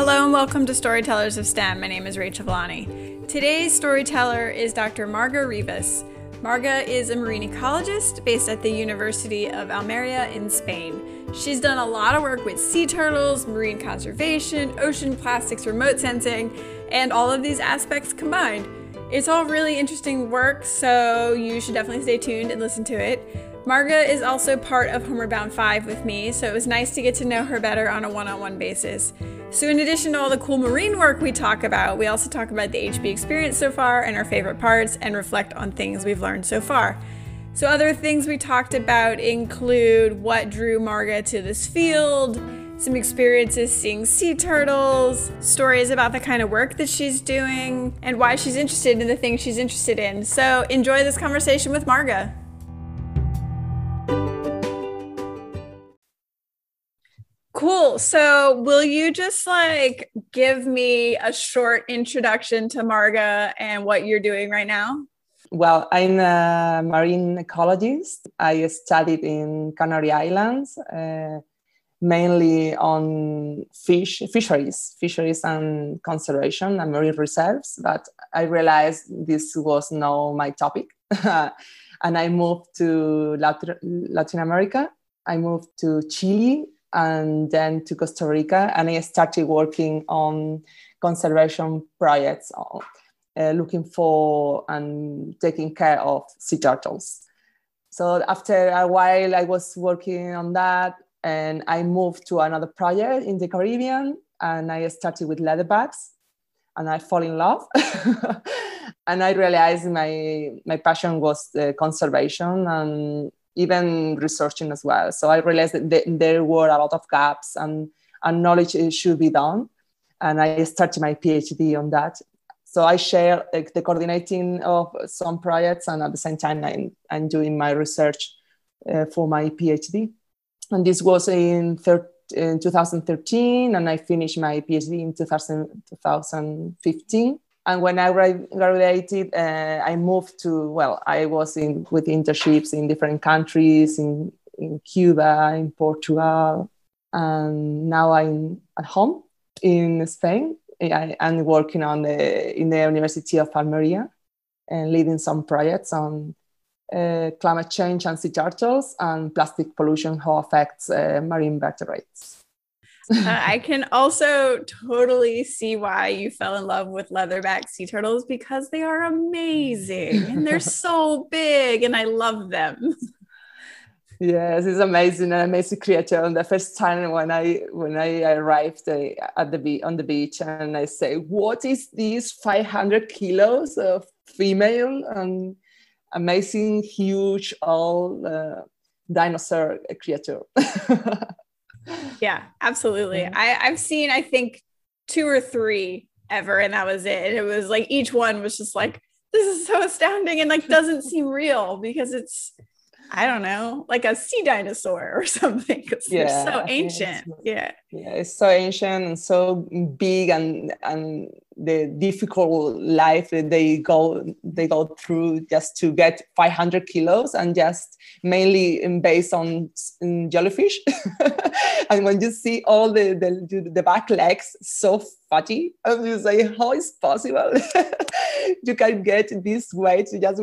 Hello and welcome to Storytellers of STEM. My name is Rachel Villani. Today's storyteller is Dr. Marga Rivas. Marga is a marine ecologist based at the University of Almeria in Spain. She's done a lot of work with sea turtles, marine conservation, ocean plastics, remote sensing, and all of these aspects combined. It's all really interesting work, so you should definitely stay tuned and listen to it. Marga is also part of Homeward Bound 5 with me, so it was nice to get to know her better on a one on one basis. So, in addition to all the cool marine work we talk about, we also talk about the HB experience so far and our favorite parts and reflect on things we've learned so far. So, other things we talked about include what drew Marga to this field, some experiences seeing sea turtles, stories about the kind of work that she's doing, and why she's interested in the things she's interested in. So, enjoy this conversation with Marga. Cool. So, will you just like give me a short introduction to Marga and what you're doing right now? Well, I'm a marine ecologist. I studied in Canary Islands, uh, mainly on fish, fisheries, fisheries and conservation and marine reserves. But I realized this was not my topic. and I moved to Latin America. I moved to Chile and then to Costa Rica, and I started working on conservation projects, uh, looking for and taking care of sea turtles. So after a while, I was working on that, and I moved to another project in the Caribbean, and I started with leatherbacks, and I fall in love. and I realized my my passion was conservation and even researching as well. So I realized that there were a lot of gaps and, and knowledge should be done. And I started my PhD on that. So I share like, the coordinating of some projects and at the same time I'm, I'm doing my research uh, for my PhD. And this was in, thir- in 2013 and I finished my PhD in 2000, 2015 and when I graduated, uh, I moved to well, I was in with internships in different countries, in in Cuba, in Portugal, and now I'm at home in Spain. I, am working on the in the University of Almeria and leading some projects on uh, climate change and sea turtles and plastic pollution, how affects uh, marine vertebrates uh, I can also totally see why you fell in love with leatherback sea turtles because they are amazing and they're so big and I love them. Yes, it's amazing, an amazing creature. And the first time when I when I arrived uh, at the be- on the beach and I say, "What is this? Five hundred kilos of female and amazing, huge, all uh, dinosaur creature." yeah, absolutely. I, I've seen, I think, two or three ever, and that was it. And it was like each one was just like, this is so astounding and like doesn't seem real because it's I don't know, like a sea dinosaur or something. Yeah, they're so ancient. Yeah, yeah, it's so ancient and so big, and and the difficult life that they go they go through just to get 500 kilos, and just mainly based on jellyfish. and when you see all the the, the back legs so fatty, and you say, how is possible? you can get this weight just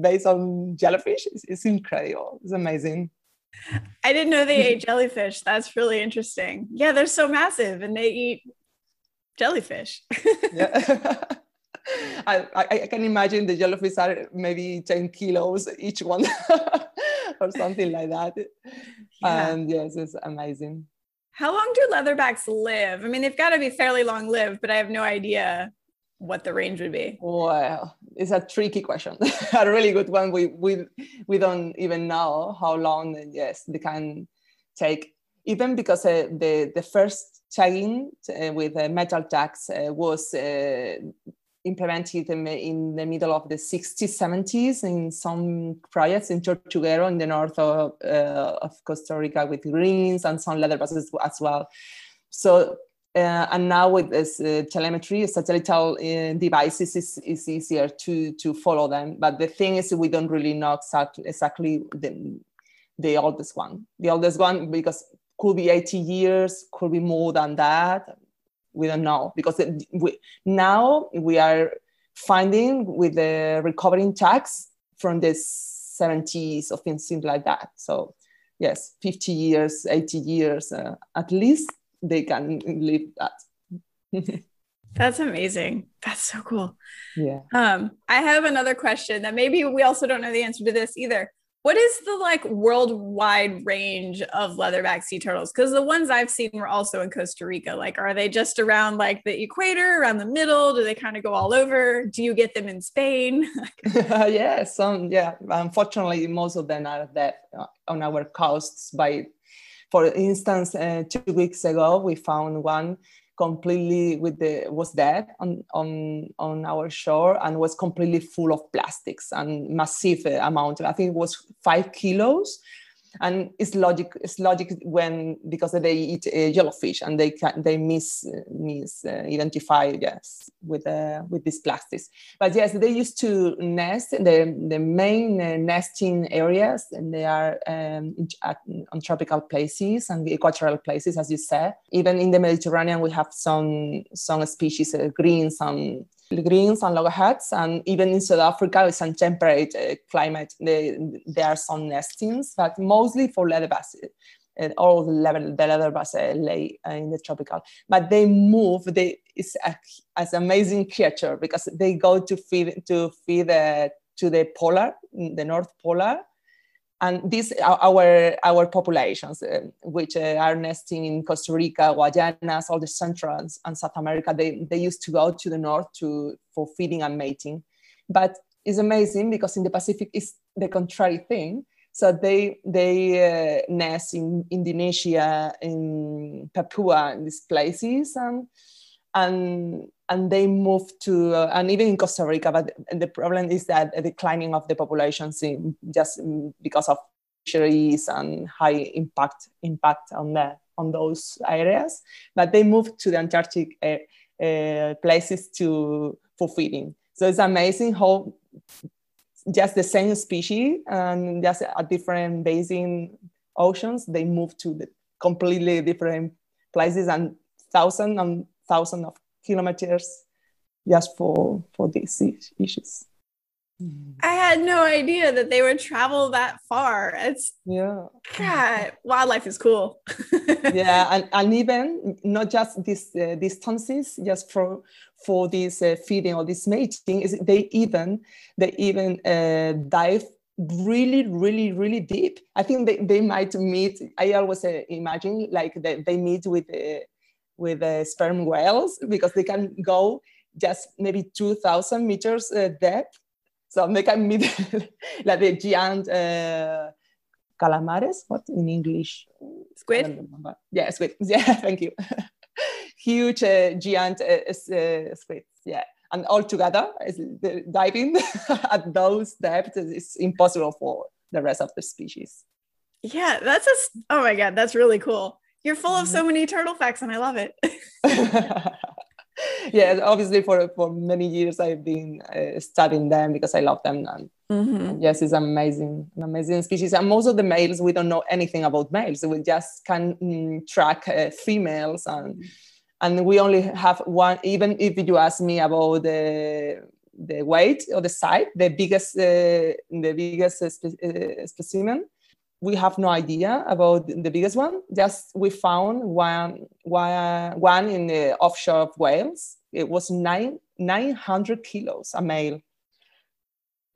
based on jellyfish. It's, it's incredible. It's amazing. I didn't know they ate jellyfish. That's really interesting. Yeah, they're so massive and they eat jellyfish. yeah. I, I, I, can imagine the jellyfish are maybe 10 kilos each one or something like that. Yeah. And yes, it's amazing. How long do leatherbacks live? I mean, they've got to be fairly long lived, but I have no idea what the range would be? Well, it's a tricky question. a really good one. We we we don't even know how long. Yes, they can take. Even because uh, the the first tagging uh, with uh, metal tags uh, was uh, implemented in, in, the middle of the 60s, 70s in some projects in Tortuguero in the north of, uh, of Costa Rica with greens and some leatherbacks as well. So uh, and now with this uh, telemetry, satellite uh, devices, is, is easier to, to follow them. But the thing is, we don't really know exactly, exactly the, the oldest one. The oldest one, because could be 80 years, could be more than that. we don't know because it, we, now we are finding with the recovering tax from the 70s or things like that. So yes, 50 years, 80 years, uh, at least they can live that. That's amazing. That's so cool. Yeah. Um, I have another question that maybe we also don't know the answer to this either what is the like worldwide range of leatherback sea turtles because the ones i've seen were also in costa rica like are they just around like the equator around the middle do they kind of go all over do you get them in spain yeah some yeah unfortunately most of them are there uh, on our coasts by for instance uh, two weeks ago we found one completely with the was dead on on on our shore and was completely full of plastics and massive amount. I think it was five kilos and it's logic it's logic when because they eat uh, jellyfish and they can they miss miss uh, identify yes with uh, with these plastics. But yes they used to nest the the main uh, nesting areas and they are um, at, on tropical places and equatorial places as you said. Even in the mediterranean we have some some species uh, green some greens and loggerheads, and even in South Africa, it's a temperate uh, climate. They, there are some nestings, but mostly for leatherbacks. And all the level the uh, lay uh, in the tropical, but they move. They it's a, as amazing creature because they go to feed to feed uh, to the polar, the North Polar, and these are our our populations uh, which uh, are nesting in costa rica guayanas all the central and south america they, they used to go to the north to for feeding and mating. But it's amazing because in the pacific it's the contrary thing. So they they uh, nest in indonesia in papua in these places and and and they moved to uh, and even in Costa Rica. But the problem is that the declining of the population just because of fisheries and high impact impact on the on those areas. But they moved to the Antarctic uh, uh, places to for feeding. So it's amazing how just the same species and just a different basin oceans they move to the completely different places and thousands and thousands of kilometers just for for these issues. I had no idea that they would travel that far. It's yeah, God, wildlife is cool. yeah, and, and even not just these uh, distances, just for for this uh, feeding or this mating, is they even they even uh, dive really really really deep i think they, they might meet i always uh, imagine like they, they meet with uh, with uh, sperm whales because they can go just maybe 2000 meters uh, depth. So they can meet like the giant uh, calamares. What in english? Squid? Yeah squid. Yeah thank you. Huge uh, giant uh, uh, squids yeah. And all together diving at those depths is impossible for the rest of the species. Yeah that's a oh my god that's really cool you're full of so mm-hmm. many turtle facts, and I love it. yeah, obviously for for many years I've been uh, studying them because I love them. And, mm-hmm. yes, it's amazing, an amazing species. And most of the males, we don't know anything about males. We just can mm, track uh, females, and and we only have one. Even if you ask me about the the weight or the size, the biggest uh, the biggest uh, spe- uh, specimen we have no idea about the biggest one. Just we found one, one, in the offshore of Wales. It was nine, 900 kilos, a male.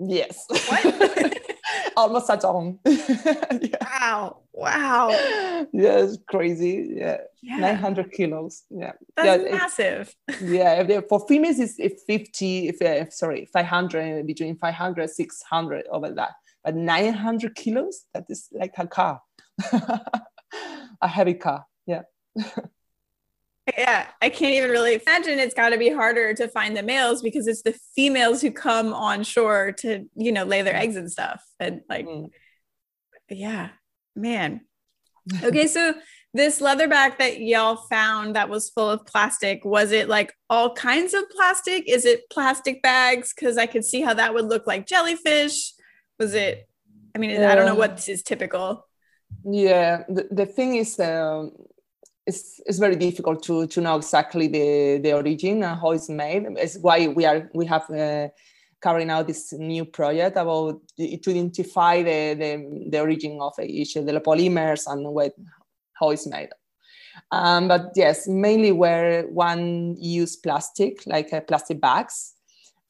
Yes. Almost a ton. yeah. Wow. Wow. Yes, crazy. Yeah. yeah. 900 kilos. Yeah. That's yeah, massive. yeah. For females, it's 50, if, uh, sorry, 500, between 500, 600 over that but 900 kilos, that is like a car, a heavy car. Yeah. yeah, I can't even really imagine it's got to be harder to find the males because it's the females who come on shore to, you know, lay their eggs and stuff. And like, mm. yeah, man. Okay, so this leatherback that y'all found that was full of plastic, was it like all kinds of plastic? Is it plastic bags? Because I could see how that would look like jellyfish was it i mean i don't know what is typical yeah the, the thing is um, it's, it's very difficult to, to know exactly the, the origin and how it's made. It's why we are we have uh, carrying out this new project about to identify the, the, the origin of each of the polymers and what, how it's made. Um, but yes, mainly where one use plastic, like uh, plastic bags.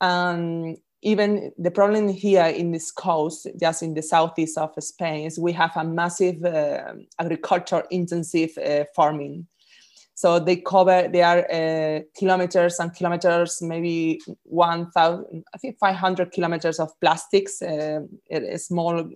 Um, even the problem here in this coast, just in the southeast of Spain, is we have a massive uh, agriculture intensive uh, farming. So they cover, they are uh, kilometers and kilometers, maybe 1,000, I think 500 kilometers of plastics, uh, small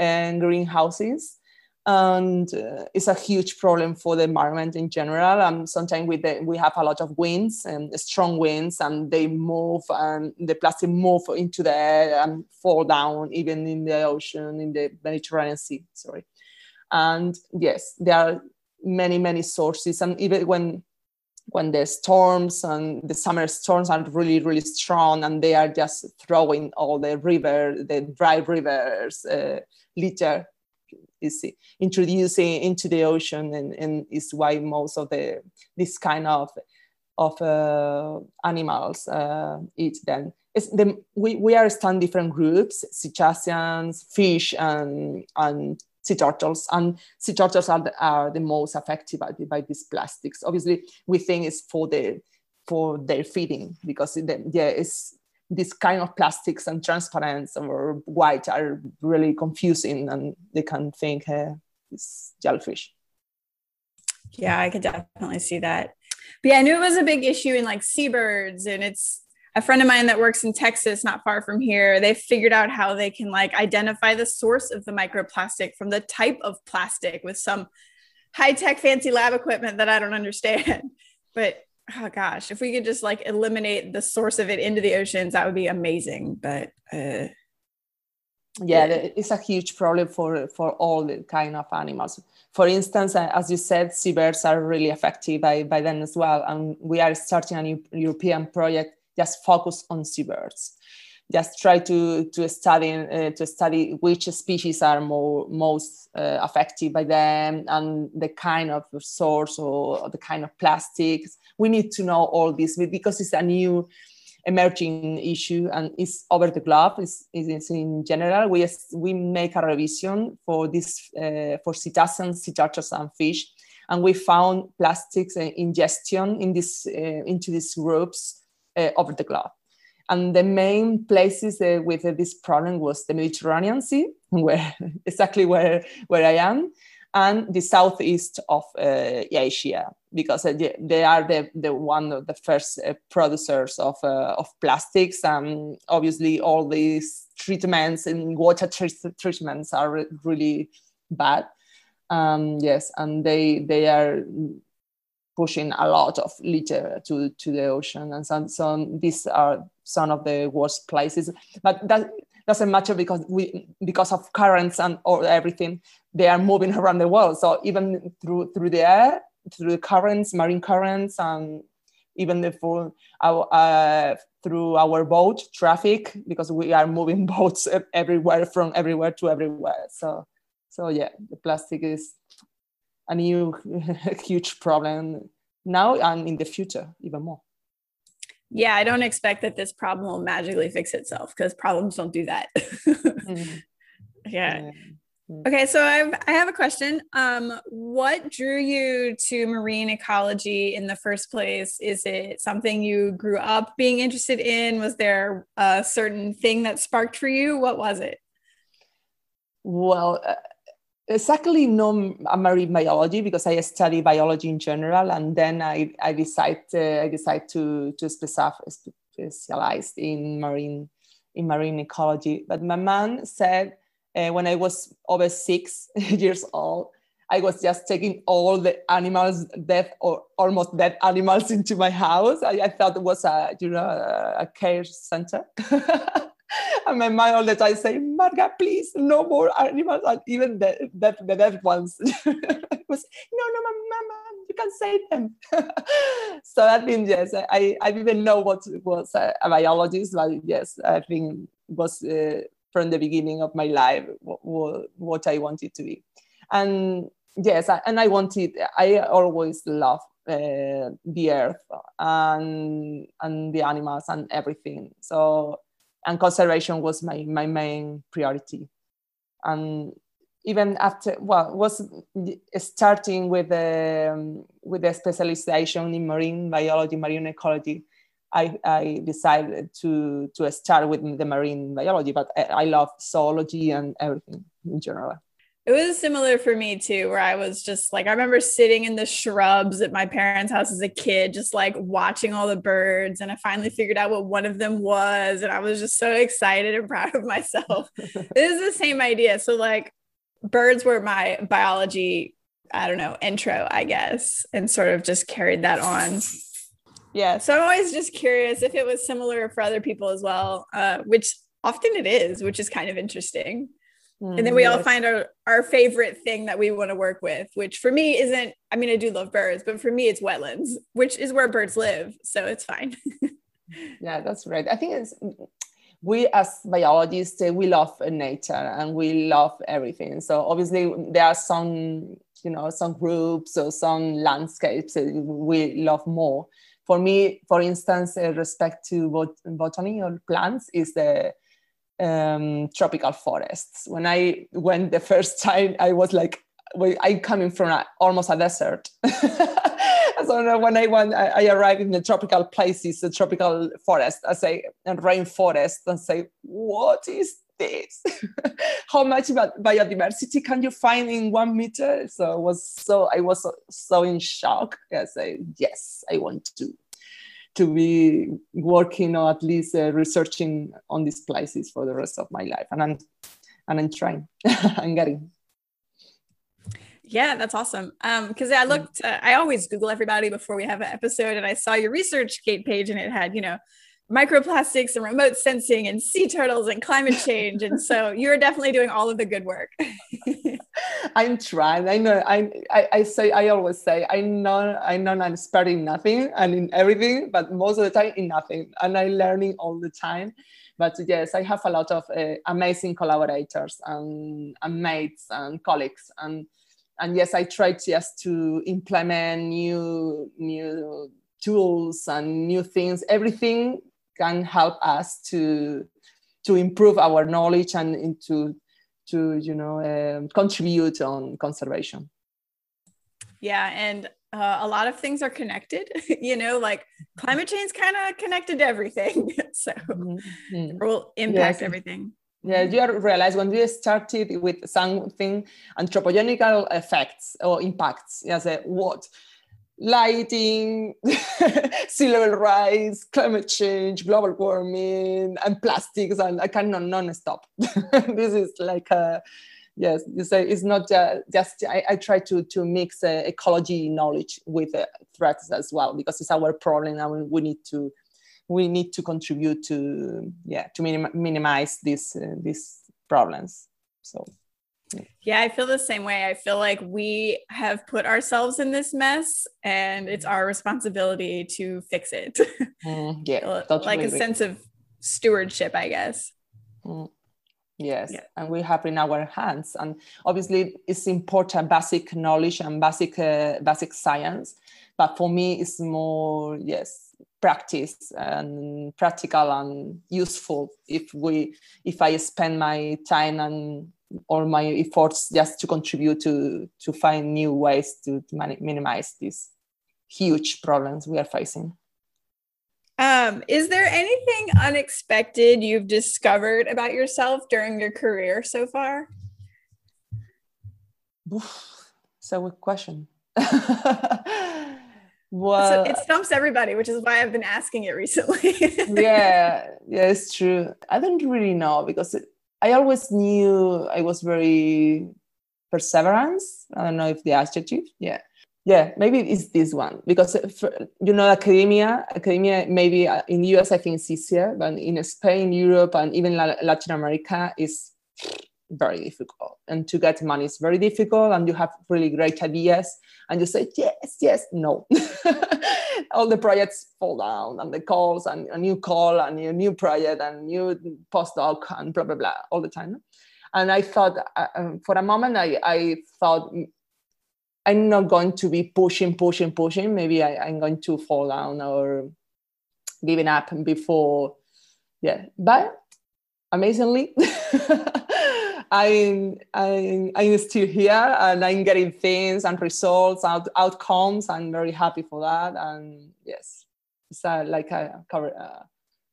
uh, greenhouses and uh, it's a huge problem for the environment in general. And sometimes we we have a lot of winds and strong winds, and they move and the plastic move into the air and fall down, even in the ocean, in the Mediterranean Sea. Sorry, and yes, there are many many sources, and even when when the storms and the summer storms are really really strong and they are just throwing all the river the dry rivers uh, litter is introducing into the ocean and, and is why most of the this kind of of uh, animals uh, eat them. The, we, we are studying different groups, cetaceans, fish, and, and sea turtles. And sea turtles are the, are the most affected by, by these plastics. Obviously, we think it's for the for their feeding because the, yeah, it's this kind of plastics and transparent or white are really confusing and they can think uh, it's jellyfish. Yeah, I could definitely see that. But yeah, I knew it was a big issue in like seabirds and it's a friend of mine that works in Texas, not far from here, they figured out how they can like identify the source of the microplastic from the type of plastic with some high tech fancy lab equipment that I don't understand. But oh gosh, if we could just like eliminate the source of it into the oceans, that would be amazing. But uh, yeah, it's a huge problem for for all the kind of animals. For instance, uh, as you said, seabirds are really affected by by them as well, and we are starting a new European project just focused on seabirds just try to to study uh, to study which species are more most uh, affected by them and the kind of source or the kind of plastics. We need to know all this because it's a new emerging issue and it's over the globe. It's, it's in general. We we make a revision for this uh, for cetaceans, sea and fish, and we found plastics uh, ingestion in this uh, into these groups uh, over the globe and the main places uh, with this problem was the Mediterranean Sea, where exactly where where I am, and the southeast of uh, Asia, because uh, they are the, the one of the first uh, producers of uh, of plastics, and obviously all these treatments and water treatments are really bad. Um, yes, and they they are pushing a lot of litter to, to the ocean and so, so these are some of the worst places. But that doesn't matter because we because of currents and or everything they are moving around the world. So even through through the air through the currents marine currents and even through our, uh, through our boat traffic because we are moving boats everywhere from everywhere to everywhere so so yeah the plastic is a new huge problem now and in the future even more yeah i don't expect that this problem will magically fix itself because problems don't do that mm-hmm. yeah mm-hmm. Okay so I've, i have a question. Um, what drew you to marine ecology in the first place? Is it something you grew up being interested in? Was there a certain thing that sparked for you? What was it? Well uh, exactly no marine biology because I study biology in general, and then I I decide uh, I decide to to specialize in marine in marine ecology. But my mom said uh, when I was over six years old, I was just taking all the animals, dead or almost dead animals, into my house. I, I thought it was a you know a care center. and my mind all the time saying, Marga, please, no more animals, and even the, the, the dead ones. was, no, no, mama, you can save them. so I think, yes, I, I didn't know what was a, a biologist, but yes, I think was uh, from the beginning of my life what, what I wanted to be. And yes, I, and I wanted. I always love uh, the earth and and the animals and everything. So and conservation was my my main priority. And even after well was starting with the um, with the specialization in marine biology, marine ecology. I, I decided to to start with the marine biology, but I, I love zoology and everything in general. It was similar for me too, where I was just like, I remember sitting in the shrubs at my parents' house as a kid, just like watching all the birds. And I finally figured out what one of them was. And I was just so excited and proud of myself. it is the same idea. So, like, birds were my biology, I don't know, intro, I guess, and sort of just carried that on. Yeah. So I'm always just curious if it was similar for other people as well, uh, which often it is, which is kind of interesting. Mm, and then we yes. all find our, our favorite thing that we want to work with, which for me isn't, I mean, I do love birds, but for me, it's wetlands, which is where birds live. So it's fine. yeah, that's right. I think it's, we as biologists, we love nature and we love everything. So obviously there are some, you know, some groups or some landscapes we love more. For me, for instance, respect to bot- botany or plants is the um, tropical forests. When I went the first time, I was like, I'm coming from a, almost a desert. so when I went, I, I, arrived in the tropical places, the tropical forest, I say, and rainforest, and say, what is this? How much biodiversity can you find in one meter? So I was so I was so, so in shock. I yes, I want to to be working or at least uh, researching on these places for the rest of my life and i'm and i'm trying i'm getting yeah that's awesome um because i looked uh, i always google everybody before we have an episode and i saw your ResearchGate page and it had you know microplastics and remote sensing and sea turtles and climate change. and so you're definitely doing all of the good work. I'm trying. I know. I, I, I say. I always say. I know. I know. I'm expert in nothing and in everything, but most of the time in nothing. And I'm learning all the time. But yes, I have a lot of uh, amazing collaborators and, and mates and colleagues and and yes, I try just to implement new new tools and new things. Everything can help us to to improve our knowledge and to to you know um, contribute on conservation yeah and uh, a lot of things are connected you know like climate change kind of connected to everything so mm-hmm. will impact yes. everything yeah, you realize when we started with something anthropogenical effects or impacts, yes, what lighting, sea level rise, climate change, global warming, and plastics, and I cannot non-stop. this is like a yes, you say it's not uh, just. I, I, try to to mix uh, ecology knowledge with uh, threats as well because it's our problem, and we need to we need to contribute to yeah to minim- minimize these uh, these problems. So yeah, I feel the same way. I feel like we have put ourselves in this mess and it's our responsibility to fix it. Mm, yeah. like a sense of stewardship, I guess. Mm, yes. Yeah. And we have in our hands. And obviously it's important basic knowledge and basic uh, basic science. But for me it's more, yes, practice and practical and useful if we if I spend my time and all my efforts just to contribute to to find new ways to, to minimize these huge problems we are facing. Um, is there anything unexpected you've discovered about yourself during your career so far? So good question. Well so it stumps everybody which is why i've been asking it recently. Yeah yeah it's true. I don't really know because it, I always knew I was very perseverance. I don't know if the adjective. Yeah. Yeah, maybe it's this one because for, you know academia, academia maybe uh, in the US I think it's easier, but in Spain, Europe, and even Latin America is very difficult. And to get money is very difficult, and you have really great ideas, and you say yes, yes, no. all the projects fall down and the calls and a new call and a new project and new postdoc and blah blah blah all the time and i thought uh, um, for a moment i, I thought I'm not going to be pushing, pushing, pushing. Maybe I, I'm going to fall down or giving up before. Yeah, but amazingly, I'm, I'm, I'm still here and I'm getting things and results, out, outcomes. I'm very happy for that. And yes, it's a, like a, a, uh,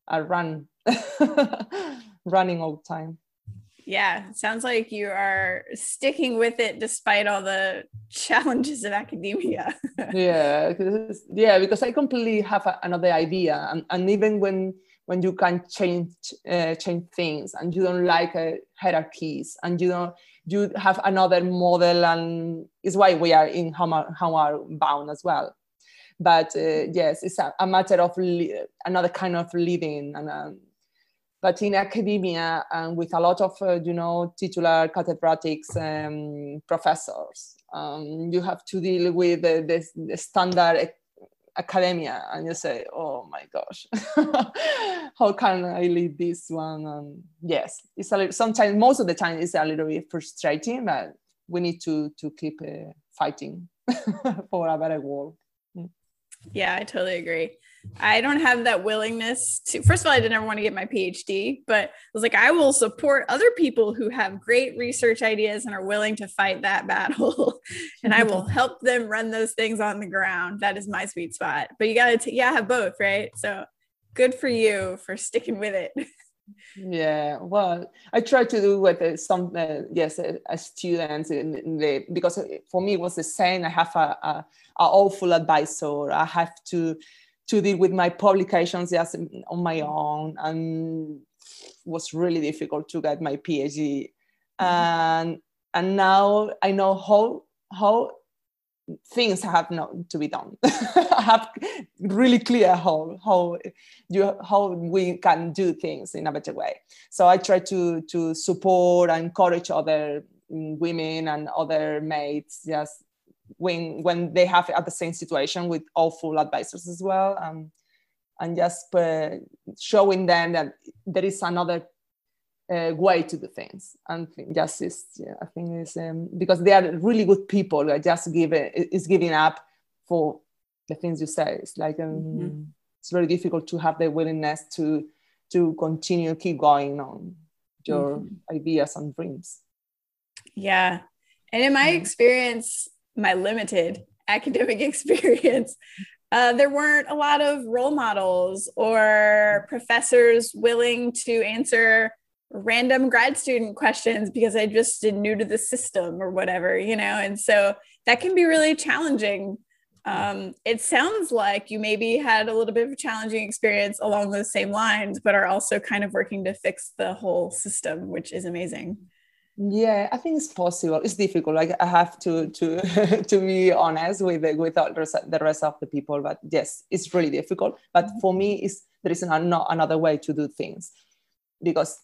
a run, running all the time. Yeah, sounds like you are sticking with it despite all the challenges of academia. yeah, yeah, because I completely have a, another idea, and, and even when when you can change uh, change things and you don't like uh, hierarchies and you don't you have another model and it's why we are in Homeward Bound as well. But uh, yes it's a, a matter of li- another kind of living and um, but in academia and with a lot of uh, you know titular catedratics um, professors um, you have to deal with the, the, the, standard academia and you say oh my gosh how can i leave this one? And yes it's a little, sometimes most of the time it's a little bit frustrating but we need to to keep uh, fighting for a better world. Mm. yeah i totally agree I don't have that willingness to. First of all, I didn't ever want to get my PhD, but I was like, I will support other people who have great research ideas and are willing to fight that battle, and I will help them run those things on the ground. That is my sweet spot. But you got to, yeah, have both, right? So good for you for sticking with it. yeah well i try to do with uh, some uh, yes uh, students in, in, the because for me it was the same i have a, a, a awful advisor i have to to deal with my publications just on my own and was really difficult to get my PhD. Mm-hmm. And and now I know how how things have not to be done. I have really clear how how you how we can do things in a better way. So I try to to support and encourage other women and other mates just when when they have at the same situation with awful advisors as well um, and just uh, showing them that there is another uh, way to do things and just is yeah, i think is um, because they are really good people that just give it, is giving up for the things you say it's like um, mm-hmm. it's very difficult to have the willingness to to continue keep going on your mm-hmm. ideas and dreams yeah and in my mm-hmm. experience my limited academic experience, uh, there weren't a lot of role models or professors willing to answer random grad student questions because I just did new to the system or whatever, you know, and so that can be really challenging. Um, it sounds like you maybe had a little bit of a challenging experience along those same lines, but are also kind of working to fix the whole system, which is amazing. Yeah, I think it's possible. It's difficult. Like I have to to to be honest with the, with the rest, the rest of the people. But yes, it's really difficult. But mm-hmm. for me, is there is not another way to do things because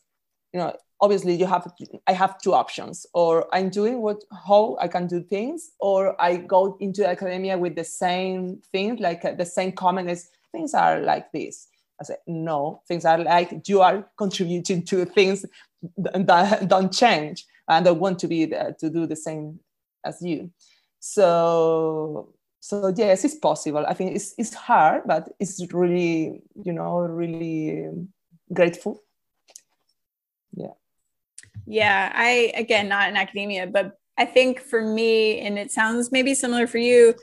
you know obviously you have I have two options. Or I'm doing what how I can do things, or I go into academia with the same thing, like uh, the same comment is things are like this. I said, no, things are like you are contributing to things don't change and I want to be there to do the same as you. So, so yes, it's possible. I think it's, it's hard, but it's really, you know, really grateful. Yeah. Yeah. I, again, not in academia, but I think for me, and it sounds maybe similar for you,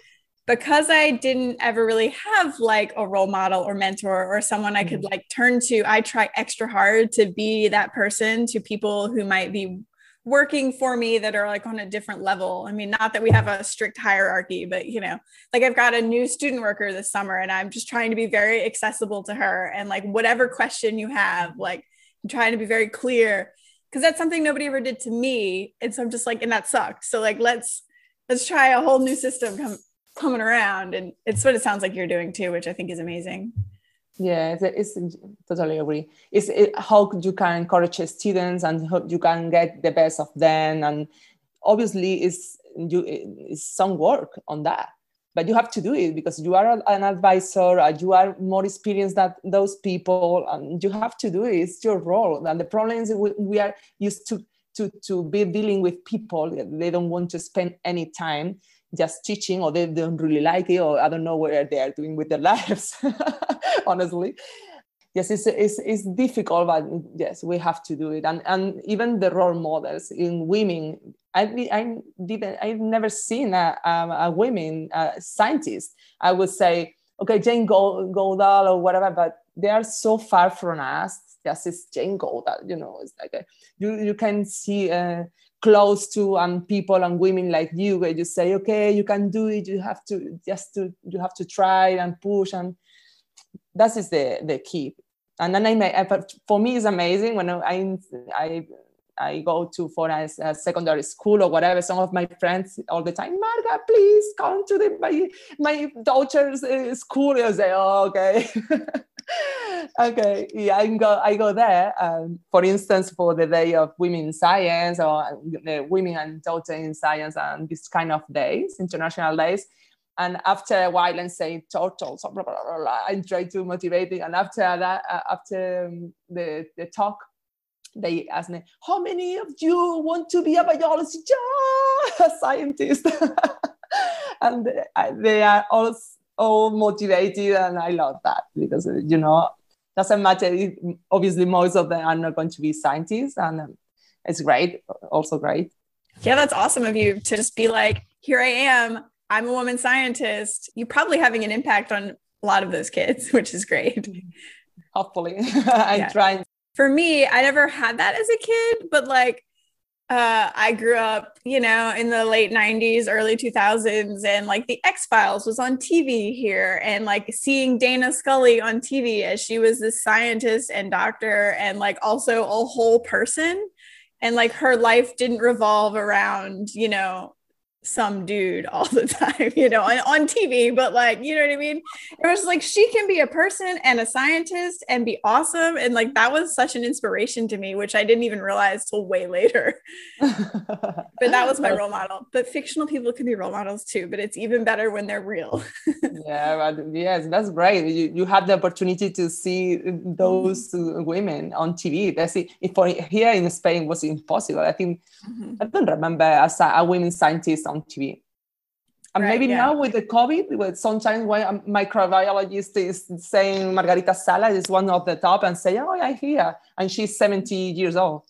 because I didn't ever really have like a role model or mentor or someone I could mm-hmm. like turn to, I try extra hard to be that person to people who might be working for me that are like on a different level. I mean, not that we have a strict hierarchy, but you know, like I've got a new student worker this summer and I'm just trying to be very accessible to her and like whatever question you have, like I'm trying to be very clear because that's something nobody ever did to me. And so I'm just like, and that sucked. So like let's let's try a whole new system come coming around and it's what it sounds like you're doing too which i think is amazing. Yeah it's, it's totally agree. It's it, how you can encourage students and how you can get the best of them and obviously it's you it's some work on that but you have to do it because you are an advisor you are more experienced than those people and you have to do it. It's your role and the problem is we, we are used to to to be dealing with people. They don't want to spend any time just teaching or they don't really like it or i don't know what they are doing with their lives honestly. Yes it's, it's, it's difficult but yes we have to do it. And, and even the role models in women i, I didn't i've never seen a, a, a women a scientist. I would say okay jane goodall or whatever but they are so far from us. Just as jane goodall you know it's like a, you, you can see uh, close to and people and women like you where you say okay you can do it you have to just to you have to try and push and that is the the key and then i may for me it's amazing when i i I go to for a, a, secondary school or whatever. Some of my friends all the time, Marga, please come to the, my my daughter's uh, school. I say, oh, okay. okay, yeah, I go, I go there. Um, for instance, for the day of women in science or uh, women and daughter in science and this kind of days, international days. And after a while, and say turtles, blah, blah, blah, blah, I try to motivate it. And after that, uh, after um, the, the talk, they ask me, how many of you want to be a biologist? A scientist. and they are all, all motivated and I love that because, you know, doesn't matter. Obviously, most of them are not going to be scientists and um, it's great, also great. Yeah, that's awesome of you to just be like, here I am. I'm a woman scientist. You're probably having an impact on a lot of those kids, which is great. Hopefully, I'm yeah. trying for me, I never had that as a kid, but like uh, I grew up, you know, in the late 90s, early 2000s, and like the X Files was on TV here, and like seeing Dana Scully on TV as she was this scientist and doctor, and like also a whole person. And like her life didn't revolve around, you know, some dude all the time, you know, on, on TV, but like, you know what I mean? It was like she can be a person and a scientist and be awesome. And like that was such an inspiration to me, which I didn't even realize till way later. but that was my role model. But fictional people can be role models too, but it's even better when they're real. yeah, but yes, that's great. You, you had the opportunity to see those mm-hmm. women on TV. That's it. For here in Spain was impossible. I think mm-hmm. I don't remember as a, a women scientist on TV. And right, maybe yeah. now with the COVID, with sometimes when a microbiologist is saying Margarita Sala is one of the top and say, oh, I'm here. And she's 70 years old.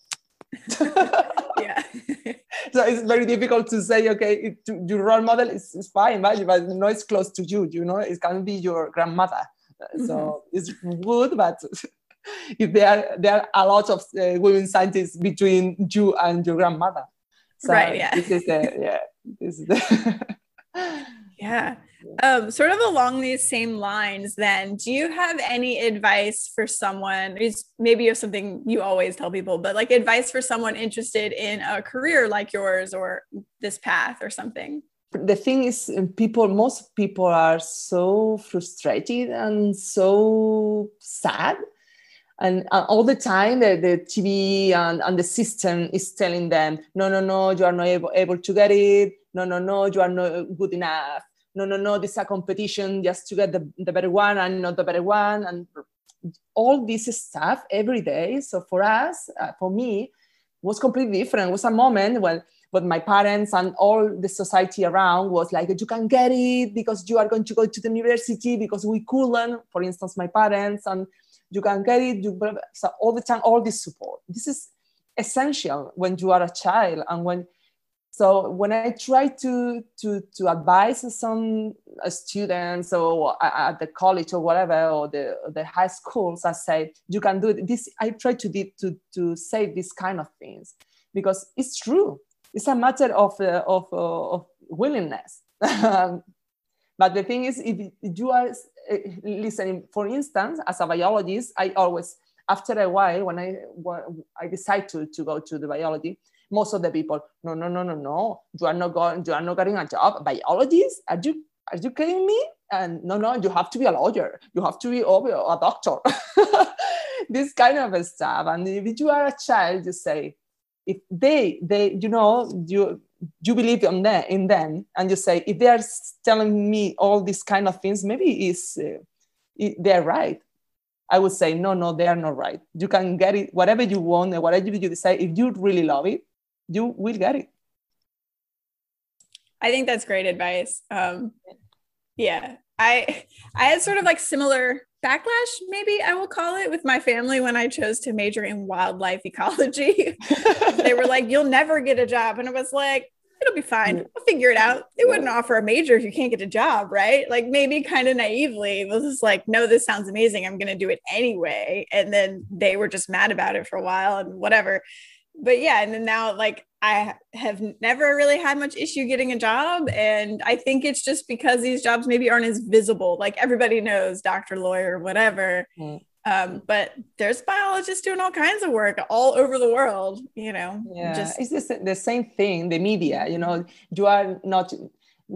yeah. so it's very difficult to say, okay, it, your role model is, is fine, but, but no, it's close to you, you know, it can be your grandmother. Mm-hmm. So it's good, but if there are, there are a lot of uh, women scientists between you and your grandmother. So right, yeah. This is yeah is the yeah. Um, sort of along these same lines then do you have any advice for someone maybe you have something you always tell people but like advice for someone interested in a career like yours or this path or something? The thing is people most people are so frustrated and so sad and uh, all the time the, the tv and, and the system is telling them no no no you are not able, able to get it. No no no you are not good enough. No no no this is a competition just to get the, the better one and not the better one. And all this stuff every day. So for us uh, for me was completely different. It was a moment when but my parents and all the society around was like you can get it because you are going to go to the university because we couldn't. For instance my parents and you can get it you, so all the time all this support. This is essential when you are a child and when so when i try to to to advise some students or at the college or whatever or the the high schools i say you can do this. I try to to to say this kind of things because it's true. It's a matter of uh, of, uh, of willingness. But the thing is if you are Eh, listening. For instance, as a biologist, I always, after a while, when I when I decide to, to go to the biology, most of the people, no, no, no, no, no, you are not going, you are not getting a job. Biologist? Are you are you kidding me? And no, no, you have to be a lawyer. You have to be a doctor. this kind of stuff. And if you are a child, you say, if they, they, you know, you you believe in them, in them and you say if they are telling me all these kind of things maybe it's uh, they're right. I would say no no they are not right. You can get it whatever you want and whatever you decide if you really love it you will get it. I think that's great advice. Um, yeah, I I had sort of like similar backlash, maybe I will call it, with my family when I chose to major in wildlife ecology. they were like, "You'll never get a job," and I was like, "It'll be fine. Mm. I'll figure it out." They wouldn't offer a major if you can't get a job, right? Like maybe kind of naively, was just like, "No, this sounds amazing. I'm going to do it anyway." And then they were just mad about it for a while and whatever but yeah, and then now like I have never really had much issue getting a job. And I think it's just because these jobs maybe aren't as visible. Like everybody knows doctor, lawyer, whatever. Mm. Um, but there's biologists doing all kinds of work all over the world, you know. Yeah, just it's the, the same thing, the media, you know, you are not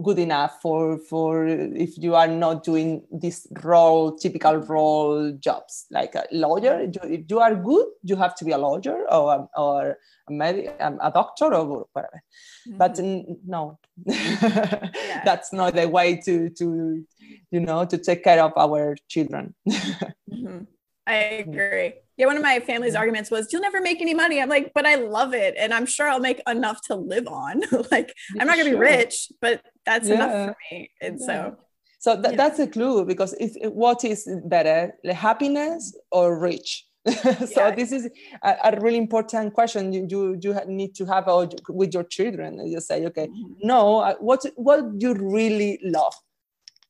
good enough for for if you are not doing this role typical role jobs like a lawyer if you are good you have to be a lawyer or or a, med- um, a doctor or whatever mm-hmm. but no yeah. that's not the way to to you know to take care of our children mm-hmm. i agree yeah, one of my family's arguments was, "You'll never make any money." I'm like, "But I love it, and I'm sure I'll make enough to live on. like, I'm not gonna sure. be rich, but that's yeah. enough for me." And yeah. so, so th- that's a clue because it's, what is better, the happiness or rich? so yeah. this is a, a, really important question you, you, you need to have with your children. You say, okay, mm-hmm. no, what what you really love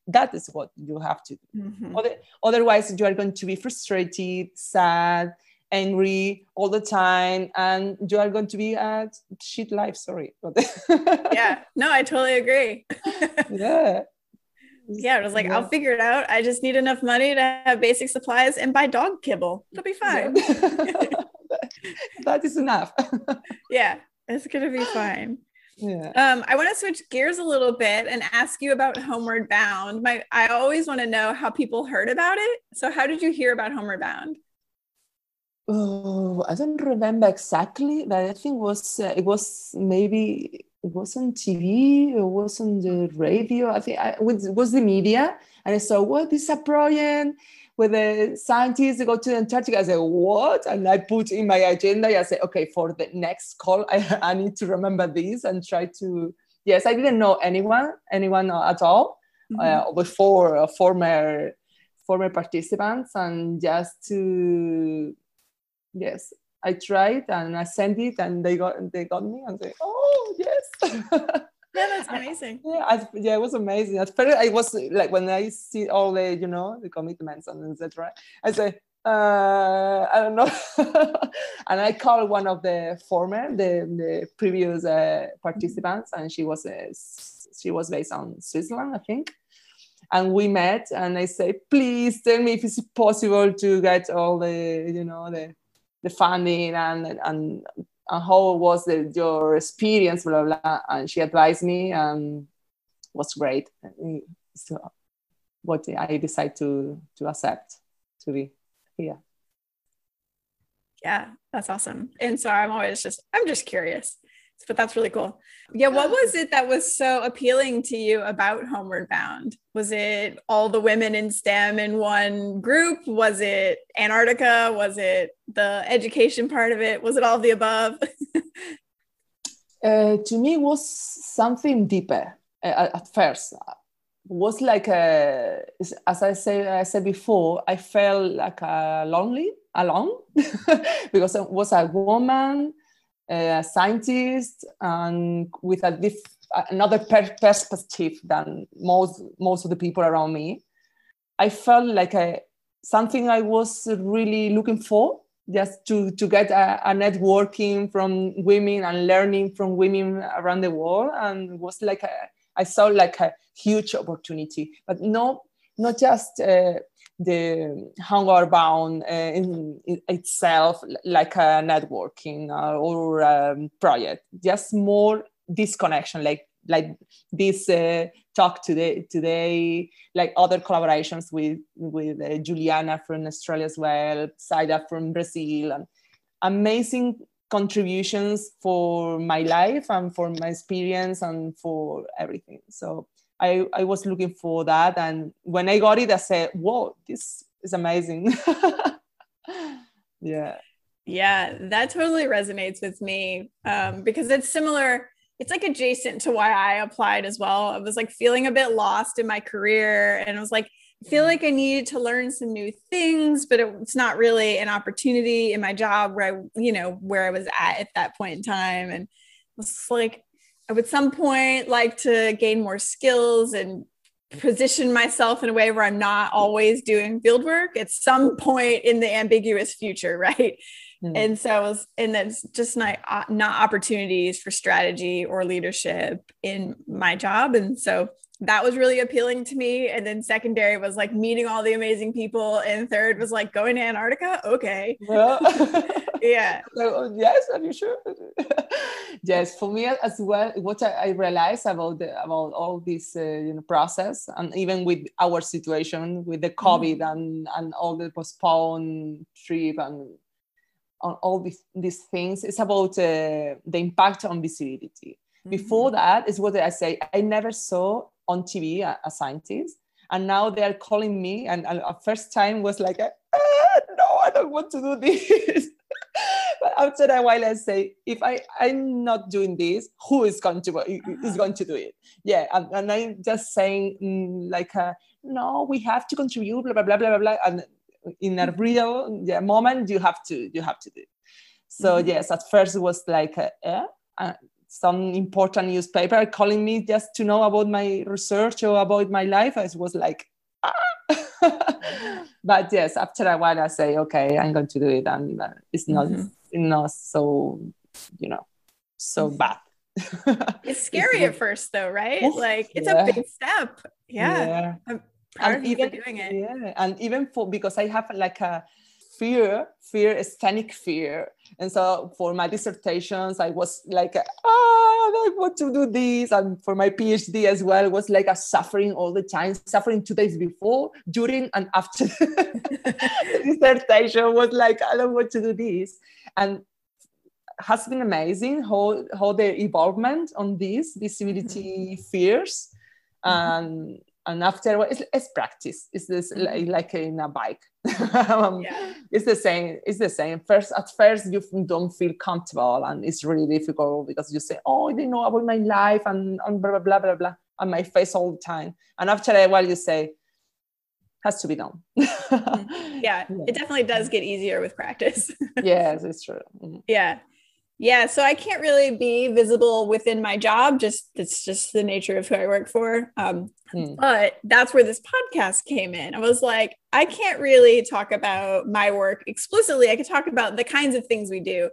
that is what you have to do mm-hmm. Other, otherwise you are going to be frustrated sad angry all the time and you are going to be a shit life sorry yeah no i totally agree yeah yeah, it was like, yeah. I'll figure it out. I just need enough money to have basic supplies and buy dog kibble. It'll be fine. that is enough. yeah, it's gonna be fine. Yeah. Um, I want to switch gears a little bit and ask you about Homeward Bound. My, I always want to know how people heard about it. So, how did you hear about Homeward Bound? Oh, I don't remember exactly, but I think it was uh, it was maybe it was on TV, it was on the radio. I think I, it was the media, and I saw what is a project with the scientists go to Antarctica. I said, what? And I put in my agenda, I said, okay, for the next call, I, I need to remember this and try to, yes, I didn't know anyone, anyone at all mm-hmm. uh, before uh, former, former participants and just to, yes, I tried and I sent it and they got, they got me and say, oh, yes. yeah, that's amazing. Yeah, I, yeah, it was amazing. At first, I was like when I see all the you know the commitments and etc. I say, uh, I don't know, and I called one of the former, the, the previous uh, participants, and she was uh, she was based on Switzerland, I think. And we met, and I say, please tell me if it's possible to get all the you know the the funding and and and how was the, your experience, blah, blah, blah. And she advised me and was great. So what I decided to, to accept to be here. Yeah, that's awesome. And so I'm always just, I'm just curious but that's really cool. Yeah, what was it that was so appealing to you about Homeward Bound? Was it all the women in STEM in one group? Was it Antarctica? Was it the education part of it? Was it all the above? uh, to me, was something deeper uh, at first. It was like a, as I say, I said before, I felt like a lonely, alone, because I was a woman a scientist and with a diff, another per- perspective than most most of the people around me. I felt like a, something I was really looking for, just to to get a, a, networking from women and learning from women around the world, and was like a, I saw like a huge opportunity, but no, not just. Uh, the Homeward Bound uh, in, itself like a networking uh, or um, project just more this connection like like this uh, talk today today like other collaborations with with uh, juliana from australia as well saida from brazil and amazing contributions for my life and for my experience and for everything so I, I was looking for that. And when I got it, I said, whoa, this is amazing. yeah. Yeah, that totally resonates with me um, because it's similar it's like adjacent to why I applied as well. I was like feeling a bit lost in my career and I was like, I feel mm-hmm. like I needed to learn some new things, but it's not really an opportunity in my job where I, you know, where I was at at that point in time. And was like, I would some point like to gain more skills and position myself in a way where I'm not always doing field work at some point in the ambiguous future, right? Mm. And so, was, and that's just not uh, not opportunities for strategy or leadership in my job. And so that was really appealing to me. And then secondary was like meeting all the amazing people. And third was like going to Antarctica. Okay. Well, yeah. So, yes, are you sure? yes, for me as well, what I, realized about the, about all this uh, you know process, and even with our situation with the COVID mm-hmm. and and all the postponed trip and on all these, these things, it's about uh, the impact on visibility. Mm-hmm. Before that is what I say. I never saw on TV a, a scientist, and now they are calling me. And, and a first time was like, ah, no, I don't want to do this. but after a while, I say, if I I'm not doing this, who is going to is going to do it? Yeah, and, and I'm just saying mm, like, uh, no, we have to contribute, blah blah blah blah blah, and in a real yeah, moment, you have to you have to do. It. So mm-hmm. yes, at first it was like, uh, eh? uh, some important newspaper calling me just to know about my research or about my life. I was like, ah. but yes, after a while, I say, okay, I'm going to do it, and uh, it's not mm-hmm. not so, you know, so mm-hmm. bad. it's scary at first, though, right? Like it's yeah. a big step. Yeah, yeah. I'm proud and of even, doing it. Yeah, and even for because I have like a fear, fear, scenic fear. And so for my dissertations, I was like, ah, I want to do this. And for my PhD as well, was like a suffering all the time, suffering two days before, during, and after the dissertation was like, I don't want to do this. And has been amazing how, how the involvement on this visibility mm-hmm. fears mm-hmm. and and after it's, it's practice. It's this mm-hmm. like, like in a bike. Um, yeah. it's the same it's the same. First at first you don't feel comfortable and it's really difficult because you say oh they know about my life and, and blah blah blah blah blah on my face all the time. And after a while you say has to be done. Mm-hmm. yeah, yeah, it definitely does get easier with practice. Yes it's true. Mm-hmm. yeah yeah, so I can't really be visible within my job. Just it's just the nature of who I work for. Um, hmm. But that's where this podcast came in. I was like, I can't really talk about my work explicitly. I could talk about the kinds of things we do.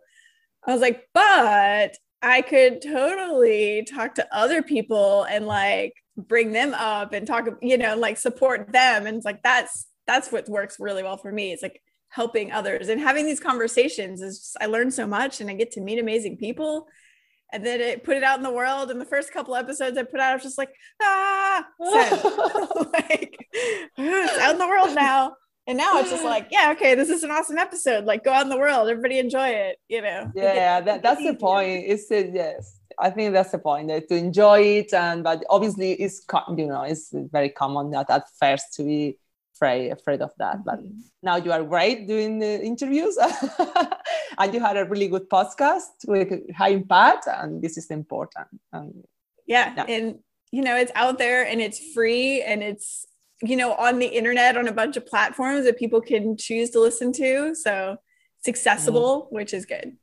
I was like, but I could totally talk to other people and like bring them up and talk, you know, like support them. And it's like that's that's what works really well for me. It's like helping others and having these conversations is just, I learn so much and I get to meet amazing people. And then it put it out in the world. And the first couple episodes I put out, I was just like, ah, like it's out in the world now. And now it's just like, yeah, okay, this is an awesome episode. Like, go out in the world, everybody enjoy it. You know. Yeah, that, that's the point. It's uh, yes, I think that's the point. That to enjoy it, and but obviously, it's you know, it's very common that at first to be afraid afraid of that but mm-hmm. now you are great doing the interviews and you had a really good podcast with high impact and this is important yeah. yeah and you know it's out there and it's free and it's you know on the internet on a bunch of platforms that people can choose to listen to so it's accessible mm. which is good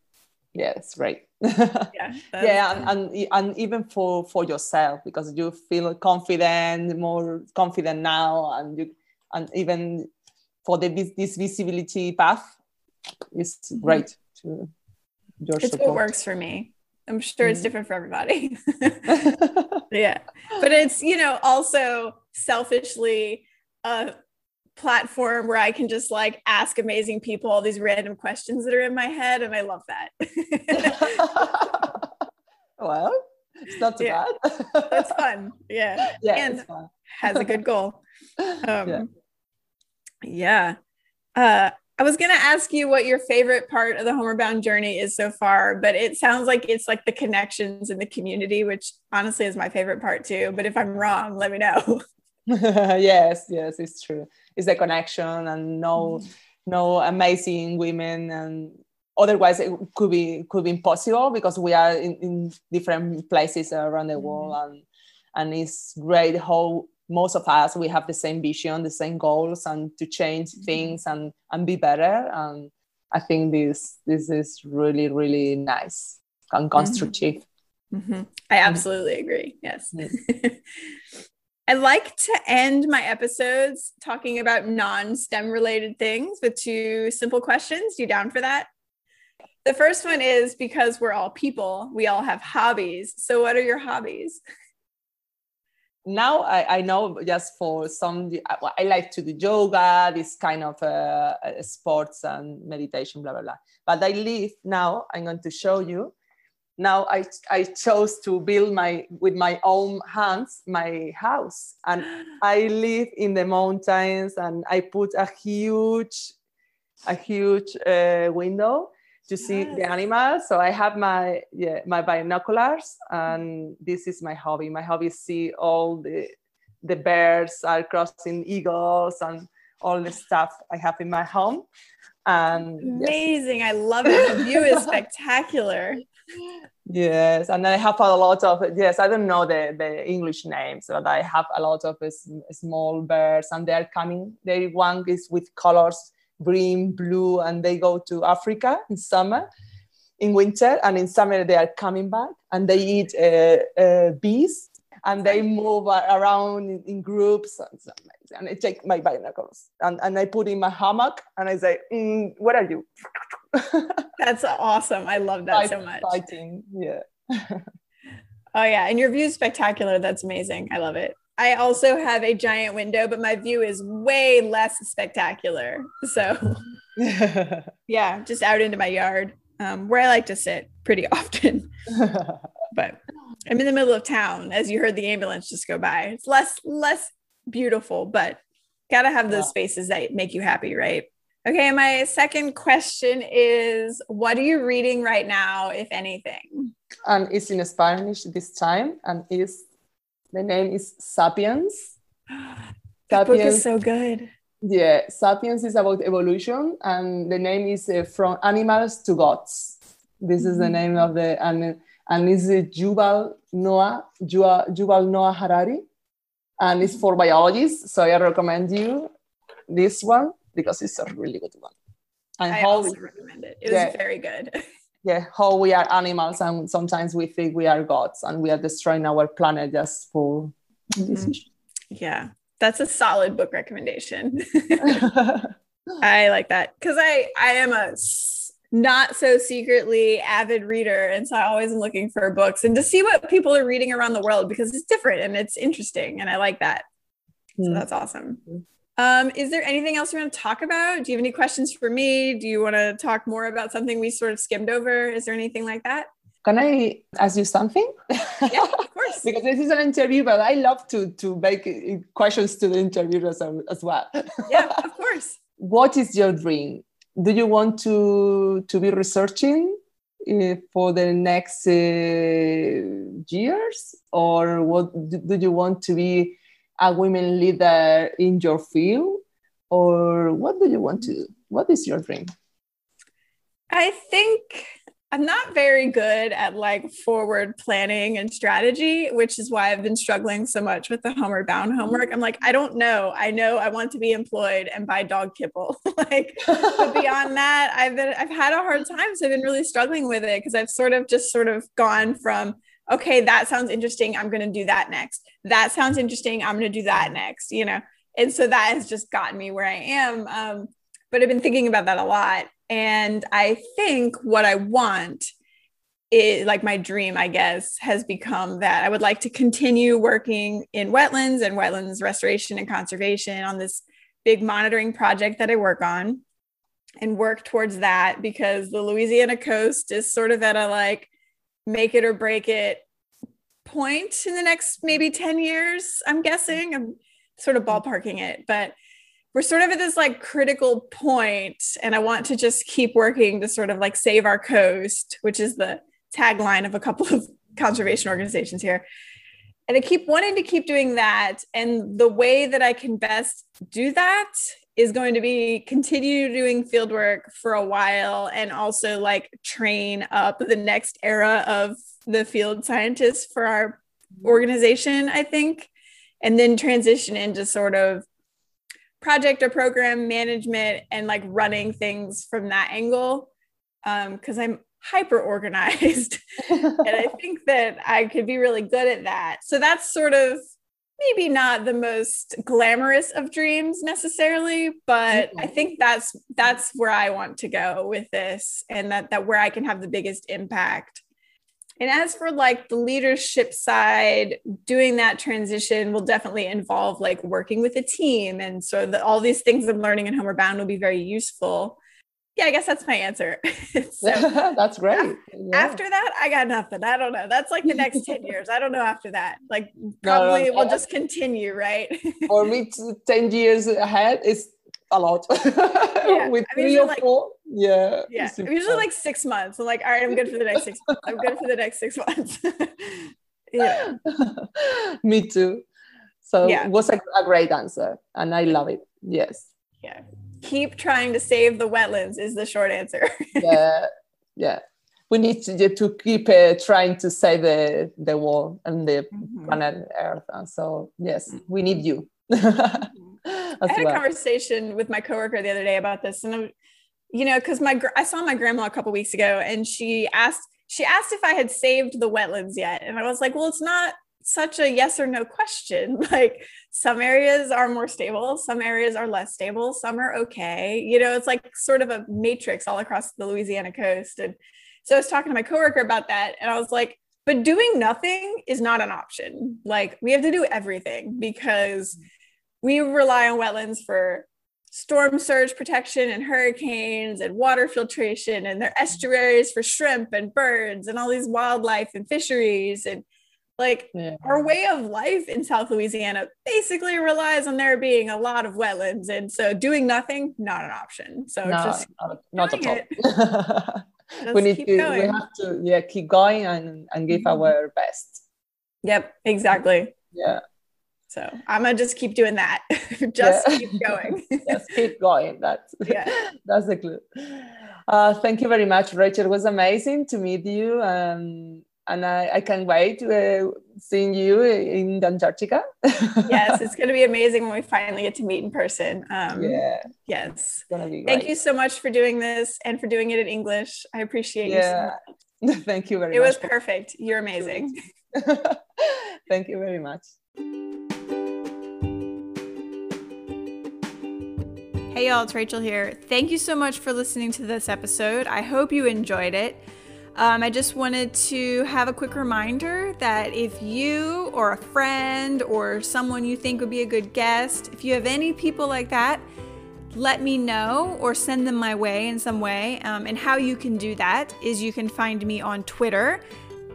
yeah it's great yeah yeah and, and, and even for for yourself because you feel confident more confident now and you and even for the this visibility path is mm-hmm. great to your it's support. what works for me i'm sure it's mm-hmm. different for everybody yeah but it's you know also selfishly a platform where i can just like ask amazing people all these random questions that are in my head and i love that well it's not too yeah. bad it's fun yeah, yeah and has a good goal um, yeah. Yeah. Uh, I was going to ask you what your favorite part of the Homeward Bound journey is so far, but it sounds like it's like the connections in the community, which honestly is my favorite part too. But if I'm wrong, let me know. yes, yes, it's true. It's the connection and no, mm. no amazing women and otherwise it could be could be impossible because we are in, in different places around the world mm-hmm. and and it's great how most of us we have the same vision the same goals and to change mm-hmm. things and and be better and i think this this is really really nice and mm-hmm. constructive mm-hmm. i absolutely agree yes I like to end my episodes talking about non STEM related things with two simple questions. You down for that? The first one is because we're all people, we all have hobbies. So, what are your hobbies? Now I, I know just for some, I like to do yoga, this kind of uh, uh, sports and meditation, blah, blah, blah. But I live now, I'm going to show you. Now I, I chose to build my, with my own hands, my house. And I live in the mountains and I put a huge, a huge uh, window to see yes. the animals. So I have my yeah, my binoculars, and this is my hobby. My hobby is see all the the birds are crossing eagles and all the stuff I have in my home. And amazing! Yes. I love it. The view is spectacular. Yes, and I have a lot of yes. I don't know the the English names, but I have a lot of uh, small birds, and they are coming. They one is with colors green, blue, and they go to Africa in summer, in winter, and in summer they are coming back and they eat uh, uh, bees and they move around in, in groups. And I take my binoculars and, and I put in my hammock and I say, mm, "What are you?" That's awesome. I love that so much. Fighting, yeah. oh yeah, and your view is spectacular. That's amazing. I love it. I also have a giant window, but my view is way less spectacular. So, yeah, just out into my yard um, where I like to sit pretty often. but I'm in the middle of town, as you heard the ambulance just go by. It's less less beautiful, but gotta have those spaces that make you happy, right? Okay, my second question is what are you reading right now, if anything? And it's in Spanish this time, and is the name is Sapiens. that book is so good. Yeah, Sapiens is about evolution, and the name is uh, From Animals to Gods. This is the mm-hmm. name of the and and is Yuval Noah Yuval Noah Harari, and it's for biologists. So I recommend you this one because it's a really good one. And I also recommend it. It was yeah, very good. yeah how we are animals and sometimes we think we are gods and we are destroying our planet just for mm-hmm. yeah that's a solid book recommendation i like that because i i am a not so secretly avid reader and so i always am looking for books and to see what people are reading around the world because it's different and it's interesting and i like that so mm. that's awesome mm-hmm. Um, is there anything else you want to talk about? Do you have any questions for me? Do you want to talk more about something we sort of skimmed over? Is there anything like that? Can I ask you something? Yeah, of course. because this is an interview, but I love to to make questions to the interviewers as well. yeah, of course. What is your dream? Do you want to to be researching uh, for the next uh, years, or what do, do you want to be? A women leader in your field or what do you want to do what is your dream? I think i'm not very good at like forward planning and strategy which is why i've been struggling so much with the homeward bound homework. I'm like i don't know. I know i want to be employed and buy dog kibble. Like but beyond that i've been i've had a hard time so i've been really struggling with it because i've sort of just sort of gone from okay, that sounds interesting. I'm going to do that next. That sounds interesting. I'm going to do that next, you know? And so that has just gotten me where I am. Um, but I've been thinking about that a lot. And I think what I want is like my dream, I guess, has become that I would like to continue working in wetlands and wetlands restoration and conservation on this big monitoring project that I work on and work towards that because the Louisiana coast is sort of at a like make it or break it point in the next maybe 10 years, I'm guessing. I'm sort of ballparking it, but we're sort of at this like critical point, and I want to just keep working to sort of like save our coast, which is the tagline of a couple of conservation organizations here. And I keep wanting to keep doing that. And the way that I can best do that is going to be continue doing field work for a while and also like train up the next era of the field scientists for our organization, I think, and then transition into sort of project or program management and like running things from that angle. Because um, I'm hyper organized and I think that I could be really good at that. So that's sort of maybe not the most glamorous of dreams necessarily but mm-hmm. i think that's that's where i want to go with this and that that where i can have the biggest impact. And as for like the leadership side doing that transition will definitely involve like working with a team. And so the, all these things i'm learning in homeward bound will be very useful yeah, I guess that's my answer. so, that's great. Yeah. After that, I got nothing. I don't know. That's like the next 10 years. I don't know after that. Like probably no, no, we'll just continue, right? For me, 10 years ahead is a lot. Yeah. With I mean, three or like, four. Yeah. Yeah. Usually fun. like six months. I'm like, all right, I'm good for the next six months. I'm good for the next six months. yeah. me too. So yeah. it was a, a great answer. And I love it. Yes. Yeah keep trying to save the wetlands is the short answer. yeah, yeah. We need to, to keep uh, trying to save the, the world and the mm-hmm. planet Earth. And so, yes, we need you. I had well. a conversation with my coworker the other day about this, and I'm, you know, because my I saw my grandma a couple weeks ago, and she asked she asked if I had saved the wetlands yet, and I was like, well, it's not such a yes or no question. Like some areas are more stable, some areas are less stable, some are okay. You know, it's like sort of a matrix all across the Louisiana coast. And so I was talking to my coworker about that, and I was like, but doing nothing is not an option. Like we have to do everything because mm-hmm. we rely on wetlands for storm surge protection and hurricanes and water filtration and their mm-hmm. estuaries for shrimp and birds and all these wildlife and fisheries and like yeah. our way of life in South Louisiana basically relies on there being a lot of wetlands. And so doing nothing, not an option. So no, just not, not at all. we need to going. we have to yeah keep going and, and give mm-hmm. our best. Yep, exactly. Yeah. So I'm gonna just keep doing that. just keep going. just keep going. That's yeah. that's the clue. Uh, thank you very much, Rachel. It was amazing to meet you. Um, and I, I can't wait uh, seeing you in Antarctica. yes, it's going to be amazing when we finally get to meet in person. Um, yeah. Yes. Thank you so much for doing this and for doing it in English. I appreciate yeah. you so Thank you very it much. It was perfect. You're amazing. Thank you very much. Hey y'all, it's Rachel here. Thank you so much for listening to this episode. I hope you enjoyed it. Um, I just wanted to have a quick reminder that if you or a friend or someone you think would be a good guest, if you have any people like that, let me know or send them my way in some way. Um, and how you can do that is you can find me on Twitter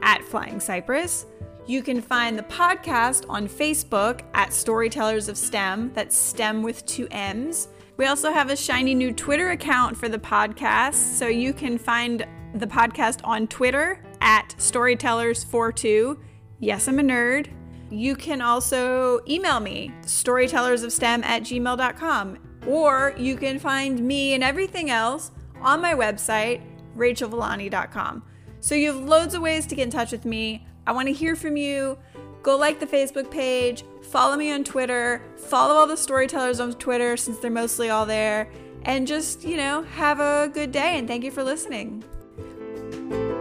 at Flying Cypress. You can find the podcast on Facebook at Storytellers of STEM. That's STEM with two M's. We also have a shiny new Twitter account for the podcast, so you can find the podcast on Twitter at storytellers42. Yes, I'm a nerd. You can also email me, storytellersofstem at gmail.com, or you can find me and everything else on my website, rachelvillani.com. So you have loads of ways to get in touch with me. I want to hear from you. Go like the Facebook page, follow me on Twitter, follow all the storytellers on Twitter since they're mostly all there, and just, you know, have a good day and thank you for listening. Bye.